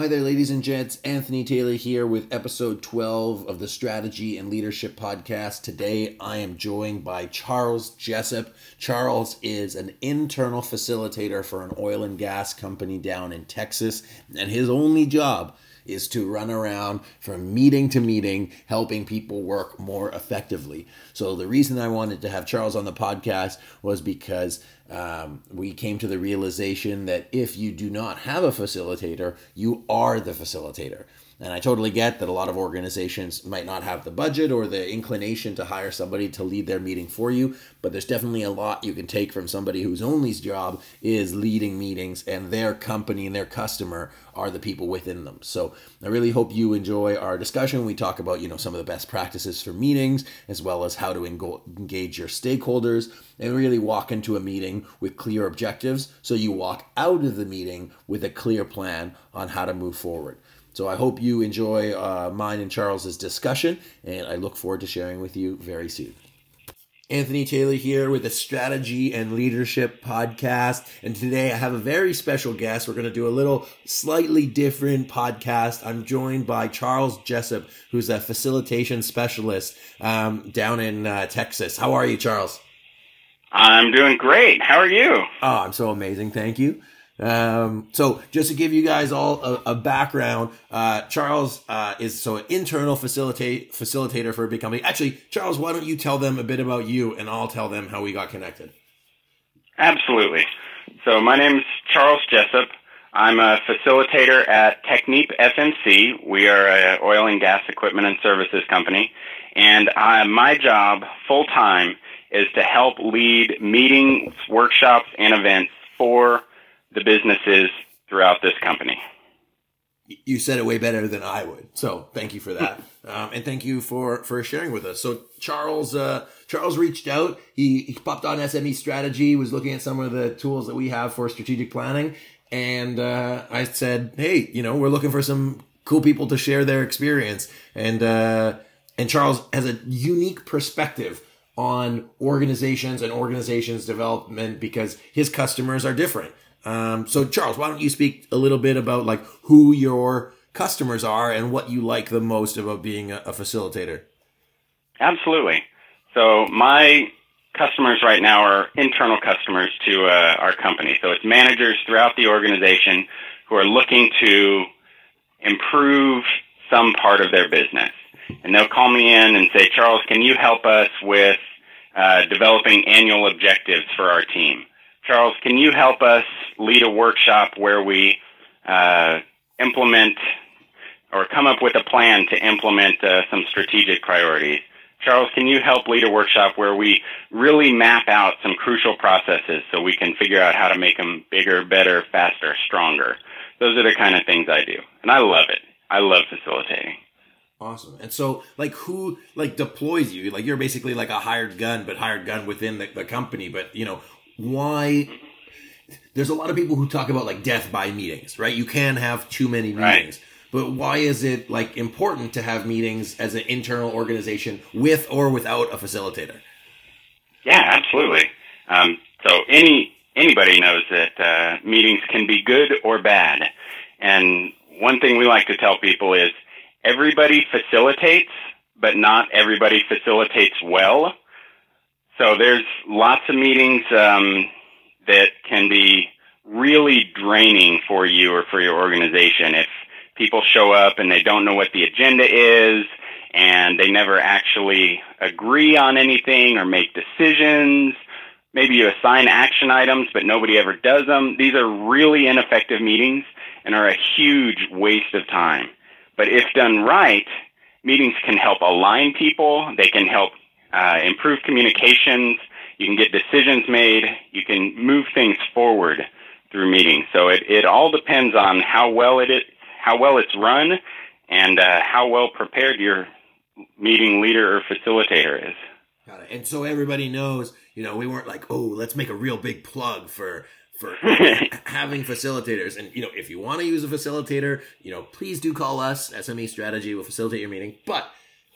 Hi there, ladies and gents. Anthony Taylor here with episode 12 of the Strategy and Leadership Podcast. Today I am joined by Charles Jessup. Charles is an internal facilitator for an oil and gas company down in Texas, and his only job is to run around from meeting to meeting, helping people work more effectively. So, the reason I wanted to have Charles on the podcast was because um, we came to the realization that if you do not have a facilitator, you are the facilitator. And I totally get that a lot of organizations might not have the budget or the inclination to hire somebody to lead their meeting for you, but there's definitely a lot you can take from somebody whose only job is leading meetings and their company and their customer are the people within them. So I really hope you enjoy our discussion. We talk about, you know, some of the best practices for meetings as well as how to engage your stakeholders and really walk into a meeting with clear objectives so you walk out of the meeting with a clear plan on how to move forward. So I hope you enjoy uh, mine and Charles's discussion, and I look forward to sharing with you very soon. Anthony Taylor here with the Strategy and Leadership Podcast. And today I have a very special guest. We're going to do a little slightly different podcast. I'm joined by Charles Jessup, who's a facilitation specialist um, down in uh, Texas. How are you, Charles? I'm doing great. How are you? Oh, I'm so amazing. Thank you. Um, so just to give you guys all a, a background, uh, Charles uh, is so an internal facilitate facilitator for a big company. Actually, Charles, why don't you tell them a bit about you, and I'll tell them how we got connected. Absolutely. So my name is Charles Jessup. I'm a facilitator at Technip FMC. We are an oil and gas equipment and services company, and uh, my job full time is to help lead meetings, workshops, and events for the businesses throughout this company. You said it way better than I would, so thank you for that, um, and thank you for for sharing with us. So Charles, uh, Charles reached out. He, he popped on SME strategy, was looking at some of the tools that we have for strategic planning, and uh, I said, hey, you know, we're looking for some cool people to share their experience, and uh, and Charles has a unique perspective on organizations and organizations development because his customers are different. Um, so Charles, why don't you speak a little bit about like who your customers are and what you like the most about being a, a facilitator? Absolutely. So my customers right now are internal customers to uh, our company. So it's managers throughout the organization who are looking to improve some part of their business. And they'll call me in and say, Charles, can you help us with uh, developing annual objectives for our team? Charles, can you help us lead a workshop where we uh, implement or come up with a plan to implement uh, some strategic priorities? Charles, can you help lead a workshop where we really map out some crucial processes so we can figure out how to make them bigger, better, faster, stronger? Those are the kind of things I do. And I love it. I love facilitating. Awesome. And so, like, who like deploys you? Like, you're basically like a hired gun, but hired gun within the, the company. But you know, why there's a lot of people who talk about like death by meetings, right? You can have too many meetings. Right. But why is it like important to have meetings as an internal organization with or without a facilitator? Yeah, absolutely. Um, so any anybody knows that uh, meetings can be good or bad, and one thing we like to tell people is everybody facilitates, but not everybody facilitates well. So there's lots of meetings um, that can be really draining for you or for your organization if people show up and they don't know what the agenda is and they never actually agree on anything or make decisions. Maybe you assign action items, but nobody ever does them. These are really ineffective meetings and are a huge waste of time. But if done right, meetings can help align people. They can help uh, improve communications. You can get decisions made. You can move things forward through meetings. So it, it all depends on how well it is, how well it's run and uh, how well prepared your meeting leader or facilitator is. Got it. And so everybody knows, you know, we weren't like, oh, let's make a real big plug for for having facilitators. And you know, if you want to use a facilitator, you know, please do call us. SME Strategy will facilitate your meeting. But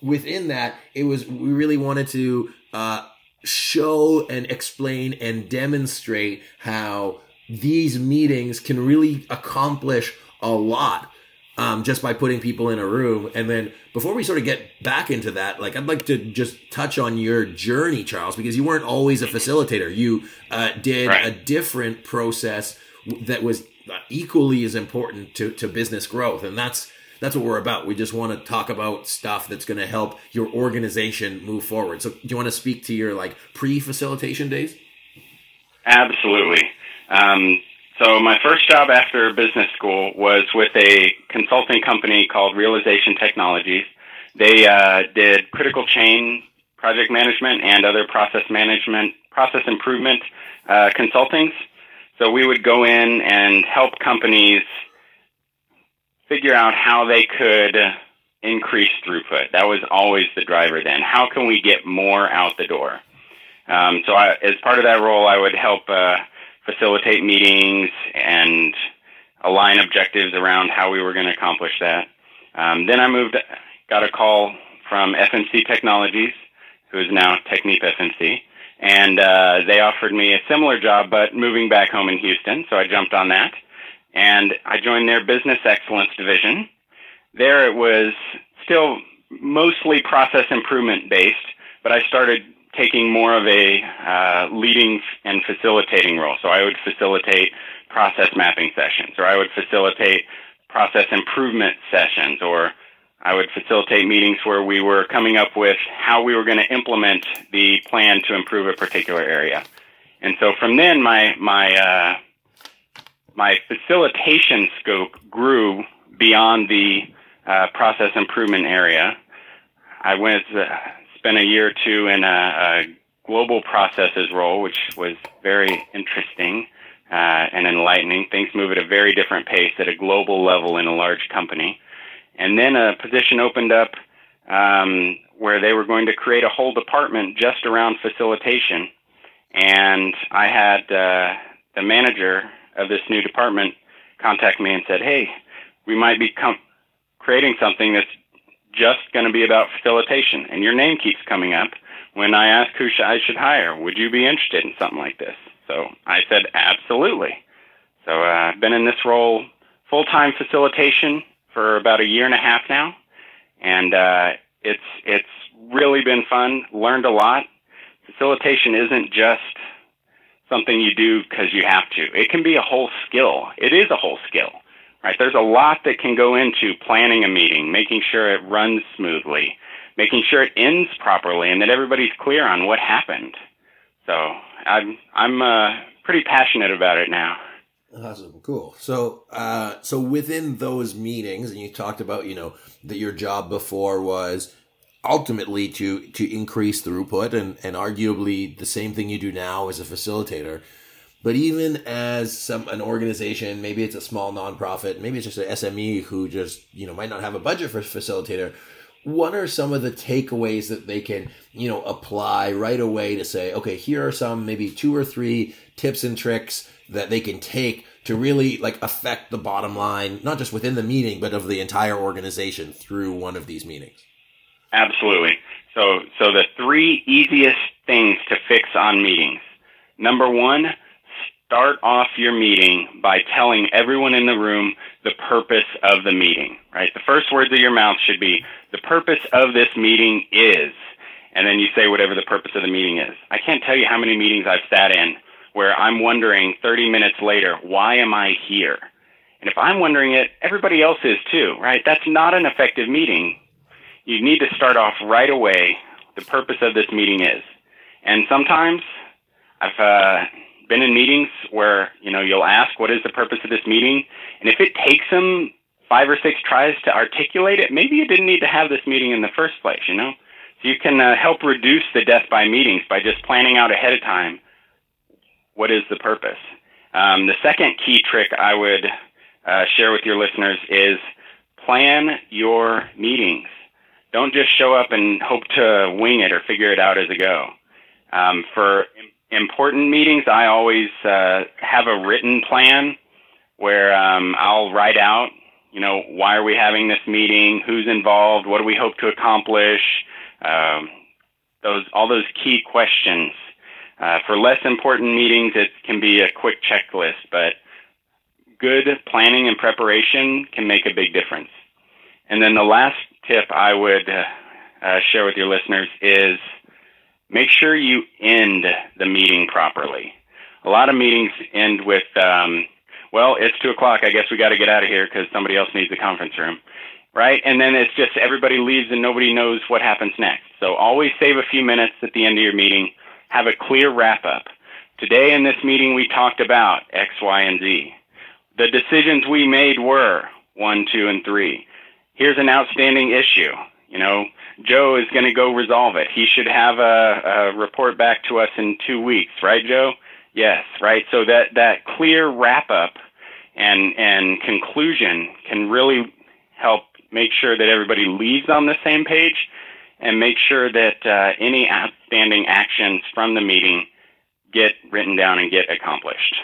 within that, it was we really wanted to uh, show and explain and demonstrate how these meetings can really accomplish a lot um, just by putting people in a room. And then before we sort of get back into that, like I'd like to just touch on your journey, Charles, because you weren't always a facilitator. You uh, did right. a different process that was equally as important to, to business growth, and that's that's what we're about. We just want to talk about stuff that's going to help your organization move forward. So, do you want to speak to your like pre-facilitation days? Absolutely. Um, so my first job after business school was with a consulting company called Realization Technologies. They uh, did critical chain project management and other process management, process improvement uh, consultings. So we would go in and help companies figure out how they could increase throughput. That was always the driver then. How can we get more out the door? Um, so I, as part of that role, I would help uh, facilitate meetings and align objectives around how we were going to accomplish that. Um, then I moved, got a call from FMC Technologies, who is now Technip FMC, and uh, they offered me a similar job, but moving back home in Houston. So I jumped on that, and I joined their business excellence division. There it was still mostly process improvement based, but I started taking more of a uh, leading and facilitating role. So I would facilitate process mapping sessions, or I would facilitate process improvement sessions, or I would facilitate meetings where we were coming up with how we were going to implement the plan to improve a particular area. And so from then, my my uh, my facilitation scope grew beyond the uh, process improvement area. I went uh, spent a year or two in a, a global processes role, which was very interesting uh, and enlightening. Things move at a very different pace at a global level in a large company. And then a position opened up um, where they were going to create a whole department just around facilitation. And I had uh, the manager of this new department contact me and said, "Hey, we might be com- creating something that's just going to be about facilitation, and your name keeps coming up when I ask who I should hire. Would you be interested in something like this? So I said, absolutely. So uh, I've been in this role, full time facilitation, for about a year and a half now, and uh, it's it's really been fun. Learned a lot. Facilitation isn't just something you do because you have to. It can be a whole skill. It is a whole skill right? There's a lot that can go into planning a meeting, making sure it runs smoothly, making sure it ends properly, and that everybody's clear on what happened. So I'm I'm uh, pretty passionate about it now. Awesome, cool. So, uh, so within those meetings, and you talked about, you know, that your job before was ultimately to to increase throughput, and and arguably the same thing you do now as a facilitator. But even as some an organization, maybe it's a small nonprofit, maybe it's just an SME who just you know might not have a budget for a facilitator. What are some of the takeaways that they can you know apply right away to say, okay, here are some maybe two or three tips and tricks that they can take to really like affect the bottom line, not just within the meeting, but of the entire organization through one of these meetings. Absolutely. So, so the three easiest things to fix on meetings. Number one, start off your meeting by telling everyone in the room the purpose of the meeting, right? The first words of your mouth should be, the purpose of this meeting is, and then you say whatever the purpose of the meeting is. I can't tell you how many meetings I've sat in where I'm wondering 30 minutes later, why am I here? And if I'm wondering it, everybody else is too, right? That's not an effective meeting. You need to start off right away. The purpose of this meeting is. And sometimes I've, uh, been in meetings where, you know, you'll ask, what is the purpose of this meeting? And if it takes them five or six tries to articulate it, maybe you didn't need to have this meeting in the first place, you know? So you can uh, help reduce the death by meetings by just planning out ahead of time what is the purpose. Um, the second key trick I would uh, share with your listeners is plan your meetings. Don't just show up and hope to wing it or figure it out as a go. Um, for important meetings, I always uh, have a written plan where um, I'll write out, you know, why are we having this meeting? Who's involved? What do we hope to accomplish? Um, those all those key questions. Uh, for less important meetings, it can be a quick checklist, but good planning and preparation can make a big difference. And then the last tip I would uh, uh, share with your listeners is make sure you end the meeting properly. A lot of meetings end with, um, well, it's two o'clock. I guess we got to get out of here because somebody else needs the conference room. Right? And then it's just everybody leaves and nobody knows what happens next. So always save a few minutes at the end of your meeting. Have a clear wrap up. Today in this meeting, we talked about X, Y, and Z. The decisions we made were one, two, and three. Here's an outstanding issue. You know, Joe is going to go resolve it. He should have a, a report back to us in two weeks, right, Joe? Yes, right. So that that clear wrap up and and conclusion can really help make sure that everybody leaves on the same page, and make sure that uh, any outstanding actions from the meeting get written down and get accomplished.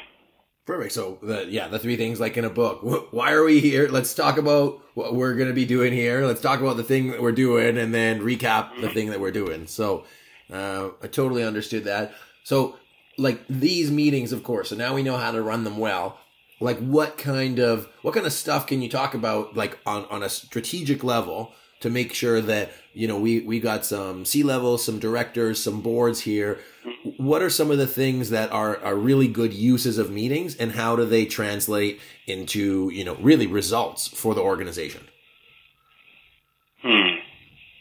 Perfect. So the yeah, the three things like in a book. Why are we here? Let's talk about what we're going to be doing here. Let's talk about the thing that we're doing, and then recap the thing that we're doing. So uh, I totally understood that. So like these meetings, of course. So now we know how to run them well. Like what kind of what kind of stuff can you talk about like on on a strategic level to make sure that you know we we got some C level, some directors, some boards here. What are some of the things that are are really good uses of meetings, and how do they translate into you know really results for the organization? Hmm.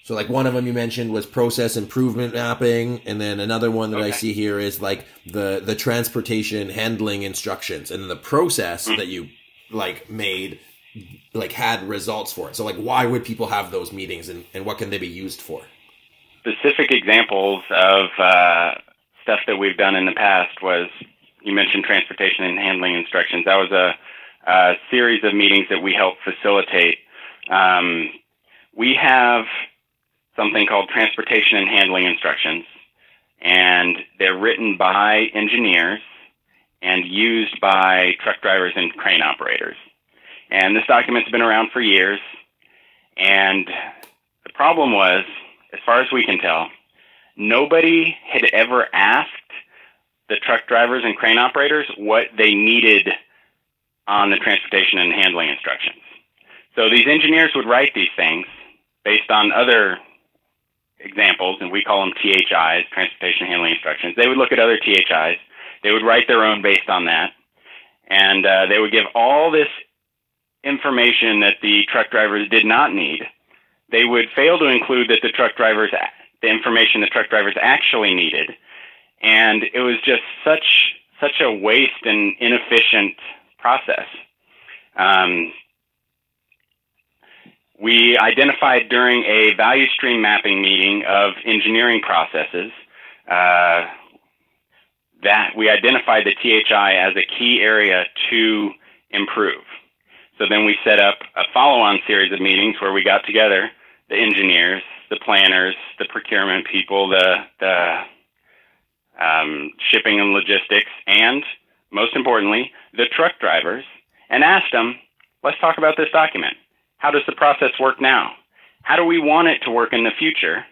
So like one of them you mentioned was process improvement mapping, and then another one that okay. I see here is like the the transportation handling instructions, and the process mm-hmm. that you like made like had results for it. So like why would people have those meetings, and and what can they be used for? Specific examples of uh, stuff that we've done in the past was you mentioned transportation and handling instructions. That was a, a series of meetings that we helped facilitate. Um, we have something called transportation and handling instructions, and they're written by engineers and used by truck drivers and crane operators. And this document's been around for years, and the problem was, as far as we can tell, nobody had ever asked the truck drivers and crane operators what they needed on the transportation and handling instructions. So these engineers would write these things based on other examples, and we call them THIs, transportation handling instructions. They would look at other THIs. They would write their own based on that. And uh, they would give all this information that the truck drivers did not need. They would fail to include that the truck drivers, the information the truck drivers actually needed. And it was just such, such a waste and inefficient process. Um, we identified during a value stream mapping meeting of engineering processes uh, that we identified the THI as a key area to improve. So then we set up a follow-on series of meetings where we got together the engineers, the planners, the procurement people, the, the um, shipping and logistics, and most importantly, the truck drivers, and asked them, let's talk about this document. How does the process work now? How do we want it to work in the future?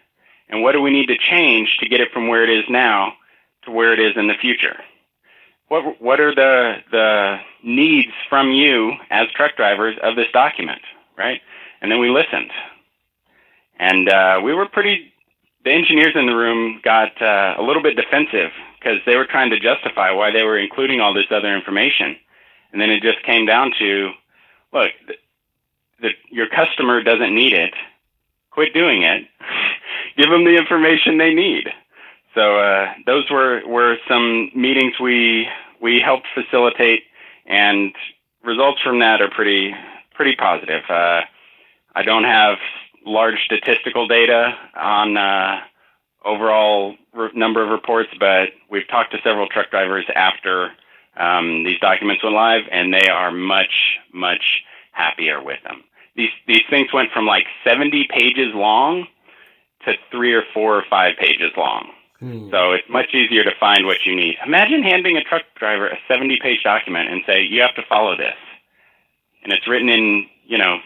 And what do we need to change to get it from where it is now to where it is in the future? What, what are the, the needs from you as truck drivers of this document, right? And then we listened. And uh, we were pretty, the engineers in the room got uh, a little bit defensive because they were trying to justify why they were including all this other information. And then it just came down to, look, that your customer doesn't need it, quit doing it. Give them the information they need. So uh, those were were some meetings we we helped facilitate, and results from that are pretty pretty positive. Uh, I don't have large statistical data on uh, overall re- number of reports, but we've talked to several truck drivers after um, these documents went live, and they are much much happier with them these these things went from like 70 pages long to three or four or five pages long. Hmm. So it's much easier to find what you need. Imagine handing a truck driver a 70 page document and say, you have to follow this. And it's written in, you know,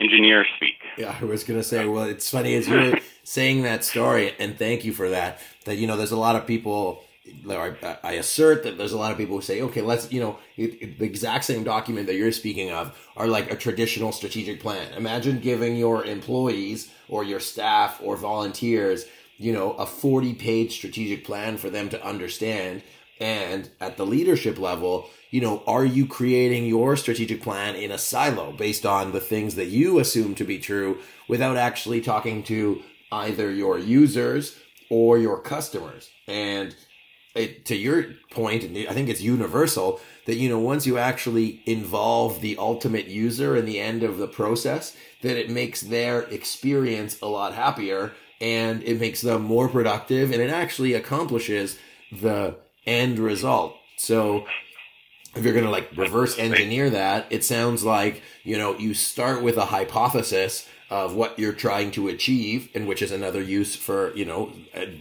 engineer speak. Yeah, I was going to say, well, it's funny as you're saying that story, and thank you for that, that, you know, there's a lot of people I, I assert that there's a lot of people who say, okay, let's, you know, it, it, the exact same document that you're speaking of are like a traditional strategic plan. Imagine giving your employees or your staff or volunteers, you know, a 40 page strategic plan for them to understand. And at the leadership level, you know, are you creating your strategic plan in a silo based on the things that you assume to be true without actually talking to either your users or your customers? And it, to your point, I think it's universal that, you know, once you actually involve the ultimate user in the end of the process, that it makes their experience a lot happier and it makes them more productive and it actually accomplishes the end result. So if you're going to like reverse engineer that, it sounds like, you know, you start with a hypothesis of what you're trying to achieve and which is another use for you know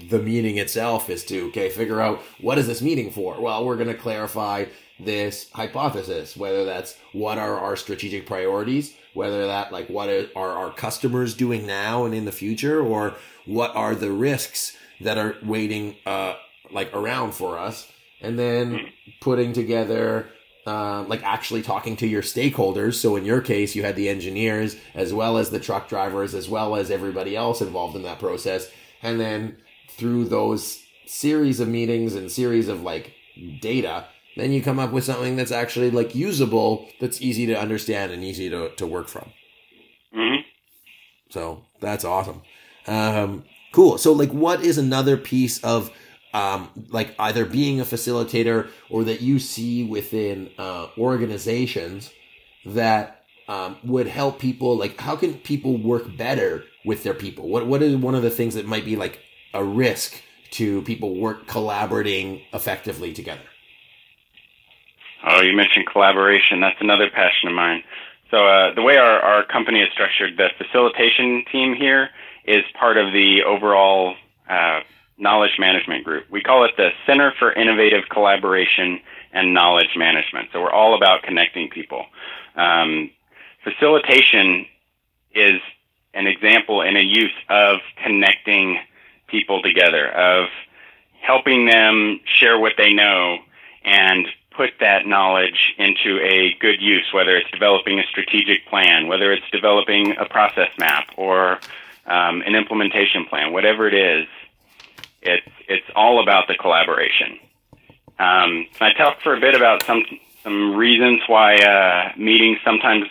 the meaning itself is to okay figure out what is this meaning for well we're going to clarify this hypothesis whether that's what are our strategic priorities whether that like what are our customers doing now and in the future or what are the risks that are waiting uh like around for us and then putting together uh, like actually talking to your stakeholders. So in your case, you had the engineers as well as the truck drivers, as well as everybody else involved in that process. And then through those series of meetings and series of like data, then you come up with something that's actually like usable, that's easy to understand and easy to, to work from. Mm-hmm. So that's awesome. Um, cool. So like, what is another piece of um, like either being a facilitator or that you see within uh, organizations that um, would help people like how can people work better with their people what what is one of the things that might be like a risk to people work collaborating effectively together oh you mentioned collaboration that's another passion of mine so uh, the way our, our company is structured the facilitation team here is part of the overall uh, knowledge management group. We call it the Center for Innovative Collaboration and Knowledge Management. So we're all about connecting people. Um, facilitation is an example and a use of connecting people together, of helping them share what they know and put that knowledge into a good use, whether it's developing a strategic plan, whether it's developing a process map or um, an implementation plan, whatever it is, it's it's all about the collaboration. Um, can I talk for a bit about some some reasons why uh, meetings sometimes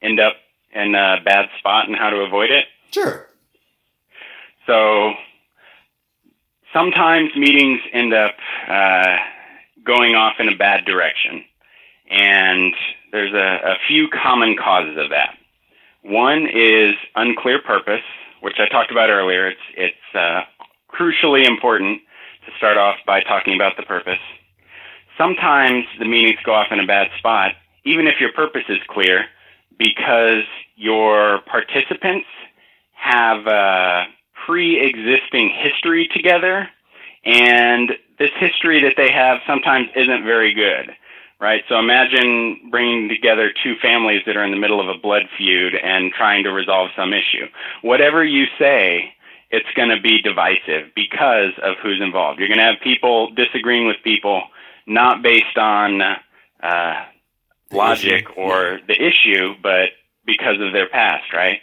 end up in a bad spot and how to avoid it? Sure. So sometimes meetings end up uh, going off in a bad direction, and there's a, a few common causes of that. One is unclear purpose, which I talked about earlier. It's it's uh, crucially important to start off by talking about the purpose. Sometimes the meetings go off in a bad spot, even if your purpose is clear, because your participants have a pre-existing history together, and this history that they have sometimes isn't very good, right? So imagine bringing together two families that are in the middle of a blood feud and trying to resolve some issue. Whatever you say it's going to be divisive because of who's involved. You're going to have people disagreeing with people not based on uh, logic issue. or yeah. the issue, but because of their past, right?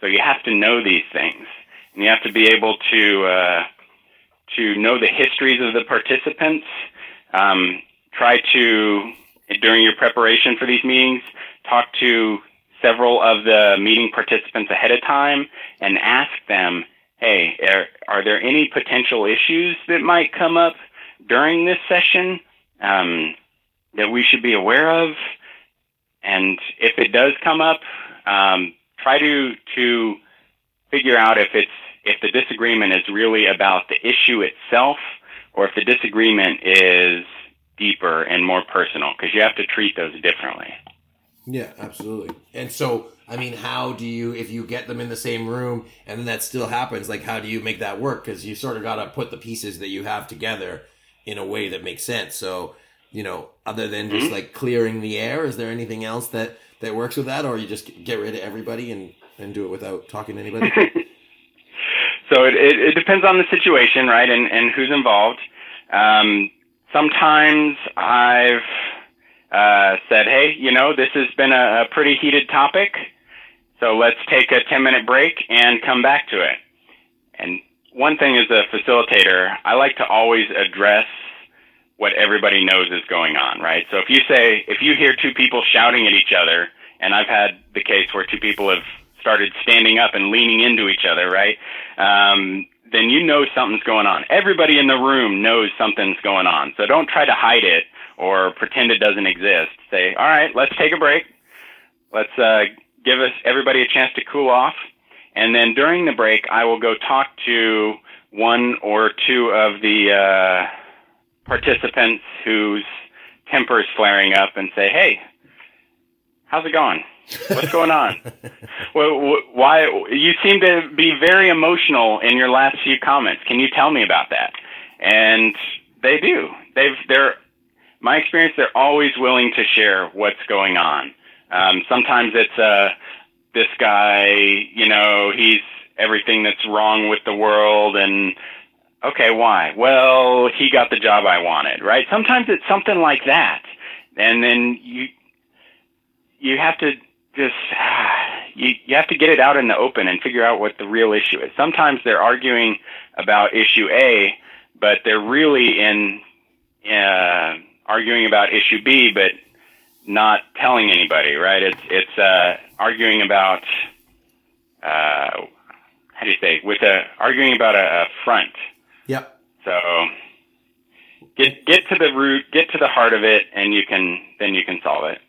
So you have to know these things, and you have to be able to uh, to know the histories of the participants. Um, try to during your preparation for these meetings, talk to several of the meeting participants ahead of time and ask them hey, are, are there any potential issues that might come up during this session um, that we should be aware of? And if it does come up, um, try to to figure out if it's if the disagreement is really about the issue itself, or if the disagreement is deeper and more personal, because you have to treat those differently. Yeah, absolutely. And so I mean, how do you, if you get them in the same room and then that still happens, like how do you make that work? Because you sort of got to put the pieces that you have together in a way that makes sense. So, you know, other than just mm-hmm. like clearing the air, is there anything else that that works with that, or you just get rid of everybody and and do it without talking to anybody? so it, it, it depends on the situation, right, and and who's involved. Um, sometimes I've uh, said, hey, you know, this has been a, a pretty heated topic, so let's take a 10 minute break and come back to it. And one thing as a facilitator, I like to always address what everybody knows is going on, right? So if you say, if you hear two people shouting at each other, and I've had the case where two people have started standing up and leaning into each other, right? Um, then you know something's going on. Everybody in the room knows something's going on. So don't try to hide it or pretend it doesn't exist. Say, all right, let's take a break. Let's uh, give us everybody a chance to cool off. And then during the break, I will go talk to one or two of the uh, participants whose temper is flaring up and say, hey, how's it going? What's going on? well, why you seem to be very emotional in your last few comments. Can you tell me about that? And they do. They've they're my experience. They're always willing to share what's going on. Um, sometimes it's uh, this guy. You know, he's everything that's wrong with the world and okay, why? Well, he got the job I wanted, right? Sometimes it's something like that. And then you you have to just you you have to get it out in the open and figure out what the real issue is. Sometimes they're arguing about issue A, but they're really in uh, arguing about issue B, but not telling anybody. Right? It's it's uh, arguing about uh, how do you say with a arguing about a, a front. Yep. So get get to the root, get to the heart of it, and you can then you can solve it.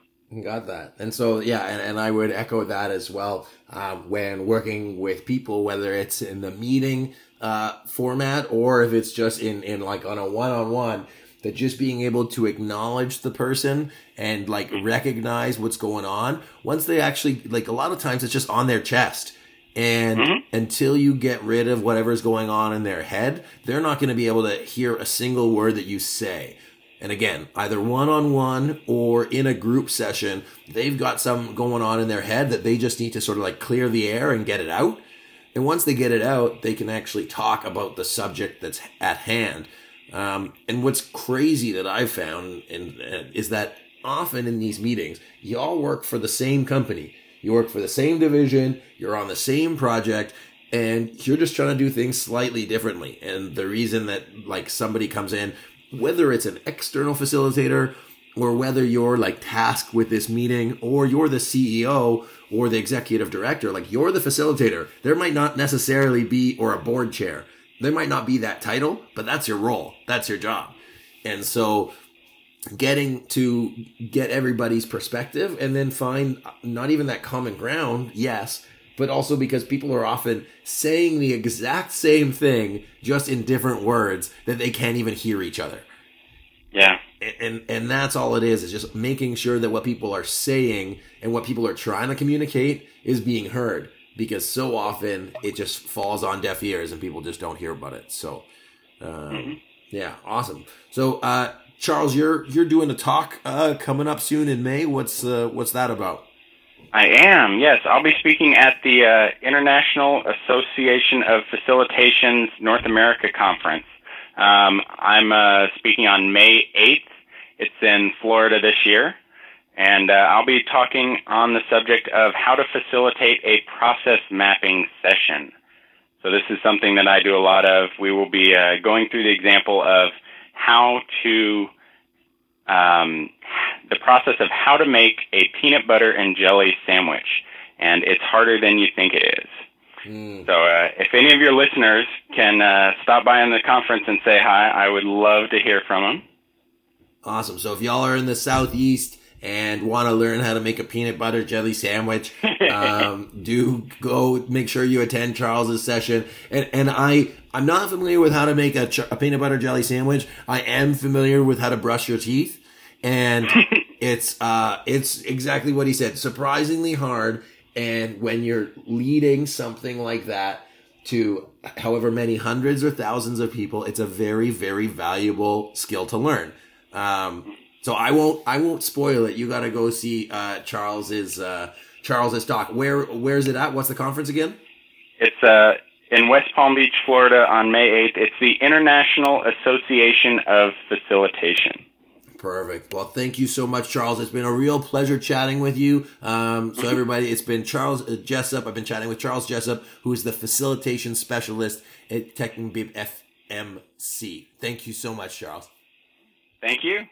Got that. And so, yeah, and, and I would echo that as well um, when working with people, whether it's in the meeting uh, format or if it's just in, in like on a one on one, that just being able to acknowledge the person and like recognize what's going on once they actually, like a lot of times it's just on their chest. And mm-hmm. until you get rid of whatever's going on in their head, they're not going to be able to hear a single word that you say. And again, either one on one or in a group session, they've got some going on in their head that they just need to sort of like clear the air and get it out. And once they get it out, they can actually talk about the subject that's at hand. Um, and what's crazy that I've found uh, is that often in these meetings, y'all work for the same company. You work for the same division, you're on the same project, and you're just trying to do things slightly differently. And the reason that like somebody comes in whether it's an external facilitator or whether you're like tasked with this meeting or you're the CEO or the executive director, like you're the facilitator. There might not necessarily be, or a board chair. There might not be that title, but that's your role. That's your job. And so getting to get everybody's perspective and then find not even that common ground. Yes, but also because people are often saying the exact same thing just in different words that they can't even hear each other. Yeah. And and that's all it is is just making sure that what people are saying and what people are trying to communicate is being heard because so often it just falls on deaf ears and people just don't hear about it. So um, mm-hmm. yeah, awesome. So uh, Charles, you're you're doing a talk uh, coming up soon in May. What's uh, what's that about? I am, yes. I'll be speaking at the uh, International Association of Facilitation's North America Conference. Um, I'm uh, speaking on May 8th. It's in Florida this year. And uh, I'll be talking on the subject of how to facilitate a process mapping session. So this is something that I do a lot of. We will be uh, going through the example of how to um, the process of how to make a peanut butter and jelly sandwich, and it's harder than you think it is. Mm. So, uh, if any of your listeners can uh, stop by on the conference and say hi, I would love to hear from them. Awesome. So, if y'all are in the southeast and want to learn how to make a peanut butter jelly sandwich, um, do go make sure you attend Charles's session. And and I I'm not familiar with how to make a, ch- a peanut butter jelly sandwich. I am familiar with how to brush your teeth and it's uh it's exactly what he said. Surprisingly hard. And when you're leading something like that to however many hundreds or thousands of people it's a very very valuable skill to learn. Um so i won't i won't spoil it. You got to go see uh charles's uh charles's talk where where's it at? What's the conference again? It's uh in West Palm Beach, Florida on May 8th. It's the International Association of Facilitation. Perfect. Well, thank you so much, Charles. It's been a real pleasure chatting with you. Um, so, everybody, it's been Charles uh, Jessup. I've been chatting with Charles Jessup, who is the facilitation specialist at Technip FMC. Thank you so much, Charles. Thank you.